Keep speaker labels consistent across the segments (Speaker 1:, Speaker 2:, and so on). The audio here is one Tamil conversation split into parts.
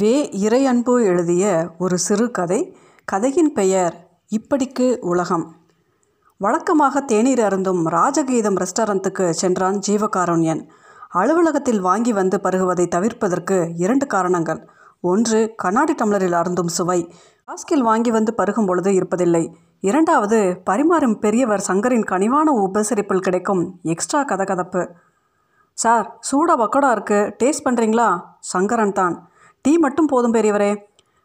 Speaker 1: வே இறையன்பு எழுதிய ஒரு சிறுகதை கதையின் பெயர் இப்படிக்கு உலகம் வழக்கமாக தேநீர் அருந்தும் ராஜகீதம் ரெஸ்டாரண்ட்டுக்கு சென்றான் ஜீவகாருண்யன். அலுவலகத்தில் வாங்கி வந்து பருகுவதை தவிர்ப்பதற்கு இரண்டு காரணங்கள். ஒன்று கண்ணாடி டம்ளரில் அருந்தும் சுவை. டாஸ்கில் வாங்கி வந்து பருகும் பொழுது இருப்பதில்லை. இரண்டாவது பரிமாறும் பெரியவர் சங்கரின் கனிவான உபசரிப்பில் கிடைக்கும் எக்ஸ்ட்ரா கதகதப்பு. சார் சூடாக பக்கோடா இருக்குது டேஸ்ட் பண்ணுறீங்களா சங்கரன் தான். டீ மட்டும் போதும் பெரியவரே.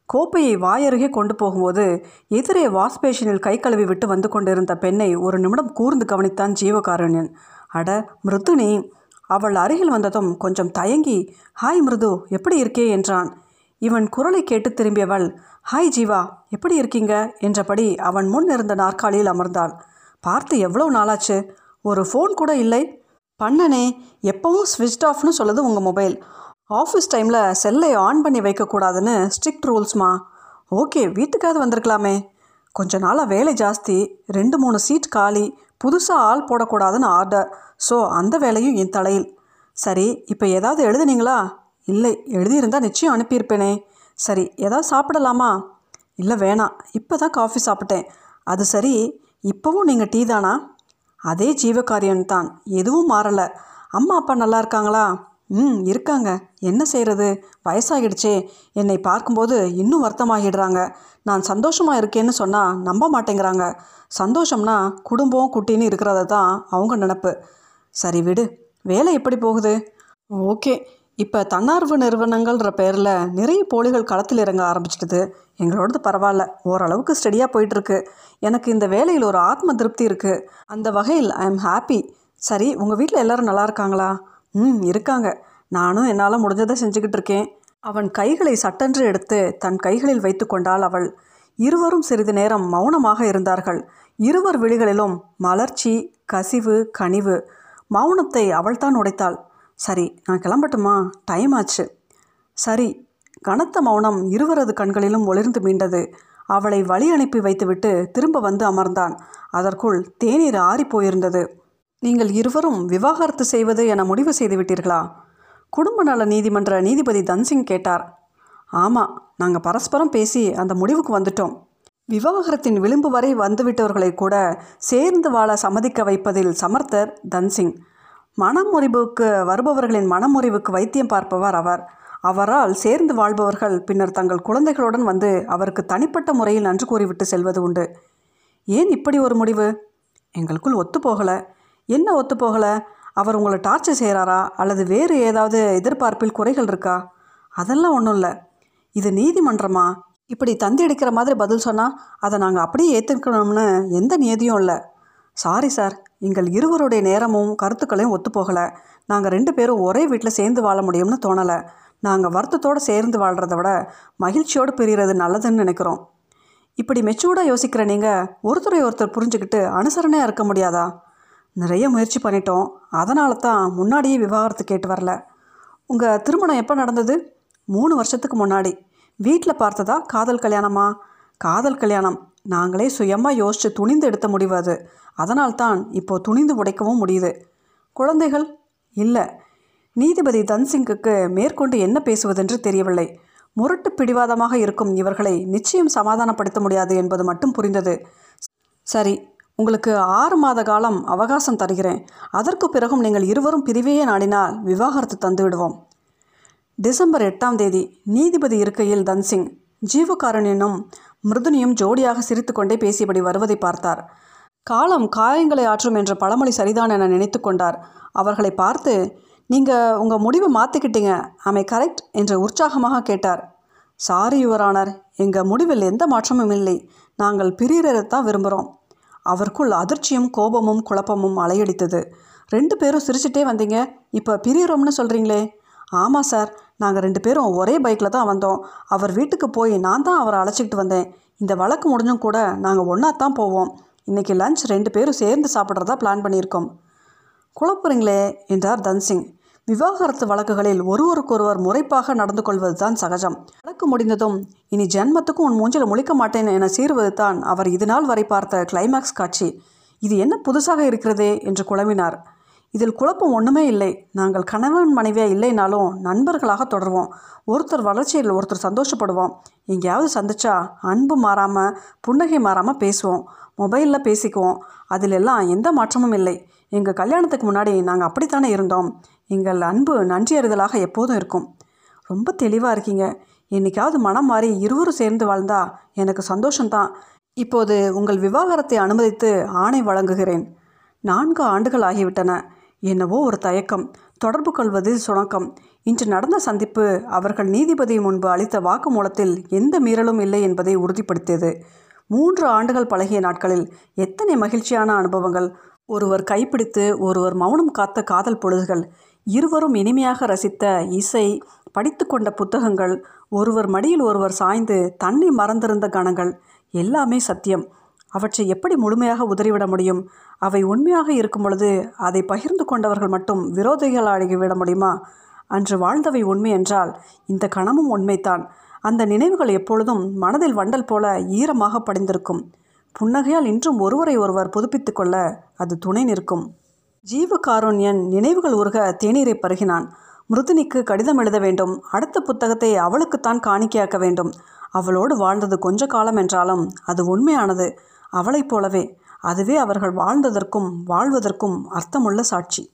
Speaker 1: கோப்பையை வாயருகே கொண்டு போகும்போது எதிரே வாஷ் பேஷனில் கை கழுவி விட்டு வந்து கொண்டிருந்த பெண்ணை ஒரு நிமிடம் கூர்ந்து கவனித்தான் ஜீவகாருண்யன். அட மிருதுனி அவள் அருகில் வந்ததும் கொஞ்சம் தயங்கி ஹாய் மிருது எப்படி இருக்கே? என்றான். இவன் குரலை கேட்டு திரும்பியவள் ஹாய் ஜீவா எப்படி இருக்கீங்க? என்றபடி அவன் முன் இருந்த நாற்காலியில் அமர்ந்தாள். பார்த்து எவ்வளோ நாளாச்சு? ஒரு ஃபோன் கூட இல்லை? பண்ணனே எப்பவும் ஸ்விட்ச் ஆஃப்னு சொல்லுது உங்கள் மொபைல். ஆஃபீஸ் டைமில் செல்லை ஆன் பண்ணி வைக்கக்கூடாதுன்னு ஸ்ட்ரிக்ட் ரூல்ஸ்மா ஓகே வீட்டுக்காவது வந்திருக்கலாமே. கொஞ்ச நாளாக வேலை ஜாஸ்தி ரெண்டு மூணு சீட் காலி புதுசாக ஆள் போடக்கூடாதுன்னு ஆர்டர் ஸோ அந்த வேலையும் என் தலையில். சரி இப்போ ஏதாவது எழுதுனீங்களா? இல்லை எழுதியிருந்தால் நிச்சயம் அனுப்பியிருப்பேனே. சரி ஏதாவது சாப்பிடலாமா? இல்லை வேணாம். இப்போ தான் காஃபி சாப்பிட்டேன். அது சரி இப்போவும் நீங்கள் டீ தானா? அதே ஜீவகாரியன் தான் எதுவும் மாறலை. அம்மா அப்பா நல்லா இருக்காங்களா? ம் இருக்காங்க. என்ன செய்கிறது வயசாகிடுச்சே என்னை பார்க்கும்போது இன்னும் வருத்தமாகிடுறாங்க. நான் சந்தோஷமாக இருக்கேன்னு சொன்னால் நம்ப மாட்டேங்கிறாங்க. சந்தோஷம்னா குடும்பம் குட்டின்னு இருக்கிறத தான் அவங்க நினப்பு. சரி விடு. வேலை எப்படி போகுது? ஓகே. இப்போ தன்னார்வ நிறுவனங்கள்ன்ற பேரில் நிறைய போலிகள் களத்தில் இறங்க ஆரம்பிச்சிடுது. எங்களோடது பரவாயில்ல. ஓரளவுக்கு ஸ்டெடியாக போயிட்டுருக்கு. எனக்கு இந்த வேலையில் ஒரு ஆத்ம திருப்தி இருக்குது அந்த வகையில் ஐ எம் ஹாப்பி சரி உங்கள் வீட்டில் எல்லோரும் நல்லா இருக்காங்களா? ம் இருக்காங்க. நானும் என்னால் முடிஞ்சதை செஞ்சுக்கிட்டு இருக்கேன். அவன் கைகளை சட்டென்று எடுத்து தன் கைகளில் வைத்து கொண்டாள் அவள். இருவரும் சிறிது நேரம் மௌனமாக இருந்தார்கள். இருவர் விழிகளிலும் மலர்ச்சி கசிவு கனிவு. மௌனத்தை அவள்தான் உடைத்தாள். சரி நான் கிளம்பட்டுமா? டைம் ஆச்சு. சரி கனத்த மௌனம் இருவரது கண்களிலும் ஒளிர்ந்து மீண்டது. அவளை வழி அனுப்பி வைத்துவிட்டு திரும்ப வந்து அமர்ந்தான். அதற்குள் தேநீர் ஆறி போயிருந்தது. நீங்கள் இருவரும் விவாகரத்து செய்வது என முடிவு செய்துவிட்டீர்களா? குடும்ப நல நீதிமன்ற நீதிபதி தன்சிங் கேட்டார். ஆமாம் நாங்கள் பரஸ்பரம் பேசி அந்த முடிவுக்கு வந்துட்டோம். விவாகரத்தின் விளிம்பு வரை வந்துவிட்டவர்களை கூட சேர்ந்து வாழ சம்மதிக்க வைப்பதில் சமர்த்தர் தன்சிங். மனமுறிவுக்கு வருபவர்களின் மனமுறிவுக்கு வைத்தியம் பார்ப்பவர் அவர். அவரால் சேர்ந்து வாழ்பவர்கள் பின்னர் தங்கள் குழந்தைகளுடன் வந்து அவருக்கு தனிப்பட்ட முறையில் நன்றி கூறிவிட்டு செல்வது உண்டு. ஏன் இப்படி ஒரு முடிவு? எங்களுக்குள் ஒத்துப்போகலை. என்ன ஒத்துப்போகலை? அவர் உங்களை டார்ச்சர் செய்கிறாரா அல்லது வேறு ஏதாவது எதிர்பார்ப்பில் குறைகள் இருக்கா? அதெல்லாம் ஒன்றும் இல்லை. இது நீதிமன்றமா? இப்படி தந்தி அடிக்கிற மாதிரி பதில் சொன்னால் அதை நாங்கள் அப்படியே ஏற்றுக்கணும்னு எந்த நியதியும் இல்லை. சாரி சார் எங்கள் இருவருடைய நேரமும் கருத்துக்களையும் ஒத்துப்போகலை. நாங்கள் ரெண்டு பேரும் ஒரே வீட்டில் சேர்ந்து வாழ முடியும்னு தோணலை. நாங்கள் வருத்தத்தோடு சேர்ந்து வாழ்கிறத விட மகிழ்ச்சியோடு பிரிகிறது நல்லதுன்னு நினைக்கிறோம். இப்படி மெச்சூர்டாக யோசிக்கிற நீங்கள் ஒருத்தரை ஒருத்தர் புரிஞ்சுக்கிட்டு அனுசரணையாக இருக்க முடியாதா? நிறைய முயற்சி பண்ணிட்டோம். அதனால தான் முன்னாடியே விவாகரத்து கேட்டு வரல. உங்கள் திருமணம் எப்போ நடந்தது? மூணு வருஷத்துக்கு முன்னாடி. வீட்டில் பார்த்ததா? காதல் கல்யாணமா? காதல் கல்யாணம். நாங்களே சுயமாக யோசித்து துணிந்து எடுத்த முடிவு அது. அதனால்தான் இப்போது துணிந்து உடைக்கவும் முடியுது. குழந்தைகள்? இல்லை. நீதிபதி தன்சிங்குக்கு மேற்கொண்டு என்ன பேசுவதென்று தெரியவில்லை. முரட்டு பிடிவாதமாக இருக்கும் இவர்களை நிச்சயம் சமாதானப்படுத்த முடியாது என்பது மட்டும் புரிந்தது. சரி. உங்களுக்கு ஆறு மாத காலம் அவகாசம் தருகிறேன். அதற்கு பிறகும் நீங்கள் இருவரும் பிரிவையே நாடினால் விவாகரத்து தந்துவிடுவோம். டிசம்பர் எட்டாம் தேதி நீதிபதி இருக்கையில் தன்சிங் ஜீவகாரணியனும் மிருதுனியும் ஜோடியாக சிரித்துக்கொண்டே பேசியபடி வருவதை பார்த்தார். காலம் காயங்களை ஆற்றும் என்ற பழமொழி சரிதான் என நினைத்து கொண்டார். அவர்களை பார்த்து நீங்கள் உங்கள் முடிவை மாற்றிக்கிட்டீங்க ஆமை கரெக்ட் என்று உற்சாகமாக கேட்டார். சாரி யுவரானர் எங்கள் முடிவில் எந்த மாற்றமும் இல்லை. நாங்கள் பிரியறதான் விரும்புகிறோம் அவருக்குள் அதிர்ச்சியும் கோபமும் குழப்பமும் அலையடித்தது. ரெண்டு பேரும் சிரிச்சிட்டே வந்தீங்க. இப்போ பிரியறோம்னு சொல்கிறீங்களே ஆமாம் சார். நாங்கள் ரெண்டு பேரும் ஒரே பைக்கில் தான் வந்தோம். அவர் வீட்டுக்கு போய் நான் தான் அவரை அழைச்சிக்கிட்டு வந்தேன். இந்த வழக்கு முடிஞ்சும் கூட நாங்கள் ஒன்றா தான் போவோம். இன்றைக்கி லஞ்ச் ரெண்டு பேரும் சேர்ந்து சாப்பிட்றதா பிளான் பண்ணியிருக்கோம். குழப்புறீங்களே என்றார் தன்சிங். விவாகரத்து வழக்குகளில் ஒருவருக்கொருவர் முறைப்பாக நடந்து கொள்வது தான் சகஜம். வழக்கு முடிந்ததும் இனி ஜென்மத்துக்கும் உன் மூஞ்சில் முழிக்க மாட்டேன் என சீறுவது தான் அவர் இது நாள் வரை பார்த்த கிளைமேக்ஸ் காட்சி. இது என்ன புதுசாக இருக்கிறதே என்று குழம்பினார். இதில் குழப்பம் ஒன்றுமே இல்லை. நாங்கள் கணவன் மனைவியாக இல்லைனாலும் நண்பர்களாக தொடருவோம். ஒருத்தர் வளர்ச்சியில் ஒருத்தர் சந்தோஷப்படுவோம். எங்கேயாவது சந்திச்சா அன்பு மாறாமல் புன்னகை மாறாமல் பேசுவோம். மொபைலில் பேசிக்குவோம். அதில் எல்லாம் எந்த மாற்றமும் இல்லை. எங்கள் கல்யாணத்துக்கு முன்னாடி நாங்கள் அப்படித்தானே இருந்தோம். எங்கள் அன்பு நன்றியறிதலாக எப்போதும் இருக்கும். ரொம்ப தெளிவாக இருக்கீங்க. என்னைக்காவது மனம் மாறி இருவரும் சேர்ந்து வாழ்ந்தா எனக்கு சந்தோஷம்தான். இப்போது உங்கள் விவாகரத்தை அனுமதித்து ஆணை வழங்குகிறேன். நான்கு ஆண்டுகள் ஆகிவிட்டன. என்னவோ ஒரு தயக்கம். தொடர்பு கொள்வது சுணக்கம். இன்று நடந்த சந்திப்பு அவர்கள் நீதிபதி முன்பு அளித்த வாக்குமூலத்தில் எந்த மீறலும் இல்லை என்பதை உறுதிப்படுத்தியது. மூன்று ஆண்டுகள் பழகிய நாட்களில் எத்தனை மகிழ்ச்சியான அனுபவங்கள். ஒருவர் கைப்பிடித்து ஒருவர் மௌனம் காத்த காதல் பொழுதுகள். இருவரும் இனிமையாக ரசித்த இசை படித்து கொண்ட புத்தகங்கள் ஒருவர் மடியில் ஒருவர் சாய்ந்து தன்னை மறந்திருந்த கணங்கள் எல்லாமே சத்தியம். அவற்றை எப்படி முழுமையாக உதறிவிட முடியும்? அவை உண்மையாக இருக்கும் பொழுது அதை பகிர்ந்து கொண்டவர்கள் மட்டும் விரோதிகள் விரோதிகளாகிவிட முடியுமா? அன்று வாழ்ந்தவை உண்மை என்றால் இந்த கணமும் உண்மைத்தான் அந்த நினைவுகள் எப்பொழுதும் மனதில் வண்டல் போல ஈரமாக படிந்திருக்கும். புன்னகையால் இன்றும் ஒருவரை ஒருவர் புதுப்பித்து கொள்ள அது துணை நிற்கும். ஜீவகாருண்யன் நினைவுகள் உருக தேநீரை பருகினான். மிருதினிக்கு கடிதம் எழுத வேண்டும். அடுத்த புத்தகத்தை அவளுக்குத்தான் காணிக்கையாக்க வேண்டும். அவளோடு வாழ்ந்தது கொஞ்ச காலம் என்றாலும் அது உண்மையானது. அவளைப் போலவே அதுவே அவர்கள் வாழ்ந்ததற்கும் வாழ்வதற்கும் அர்த்தமுள்ள சாட்சி.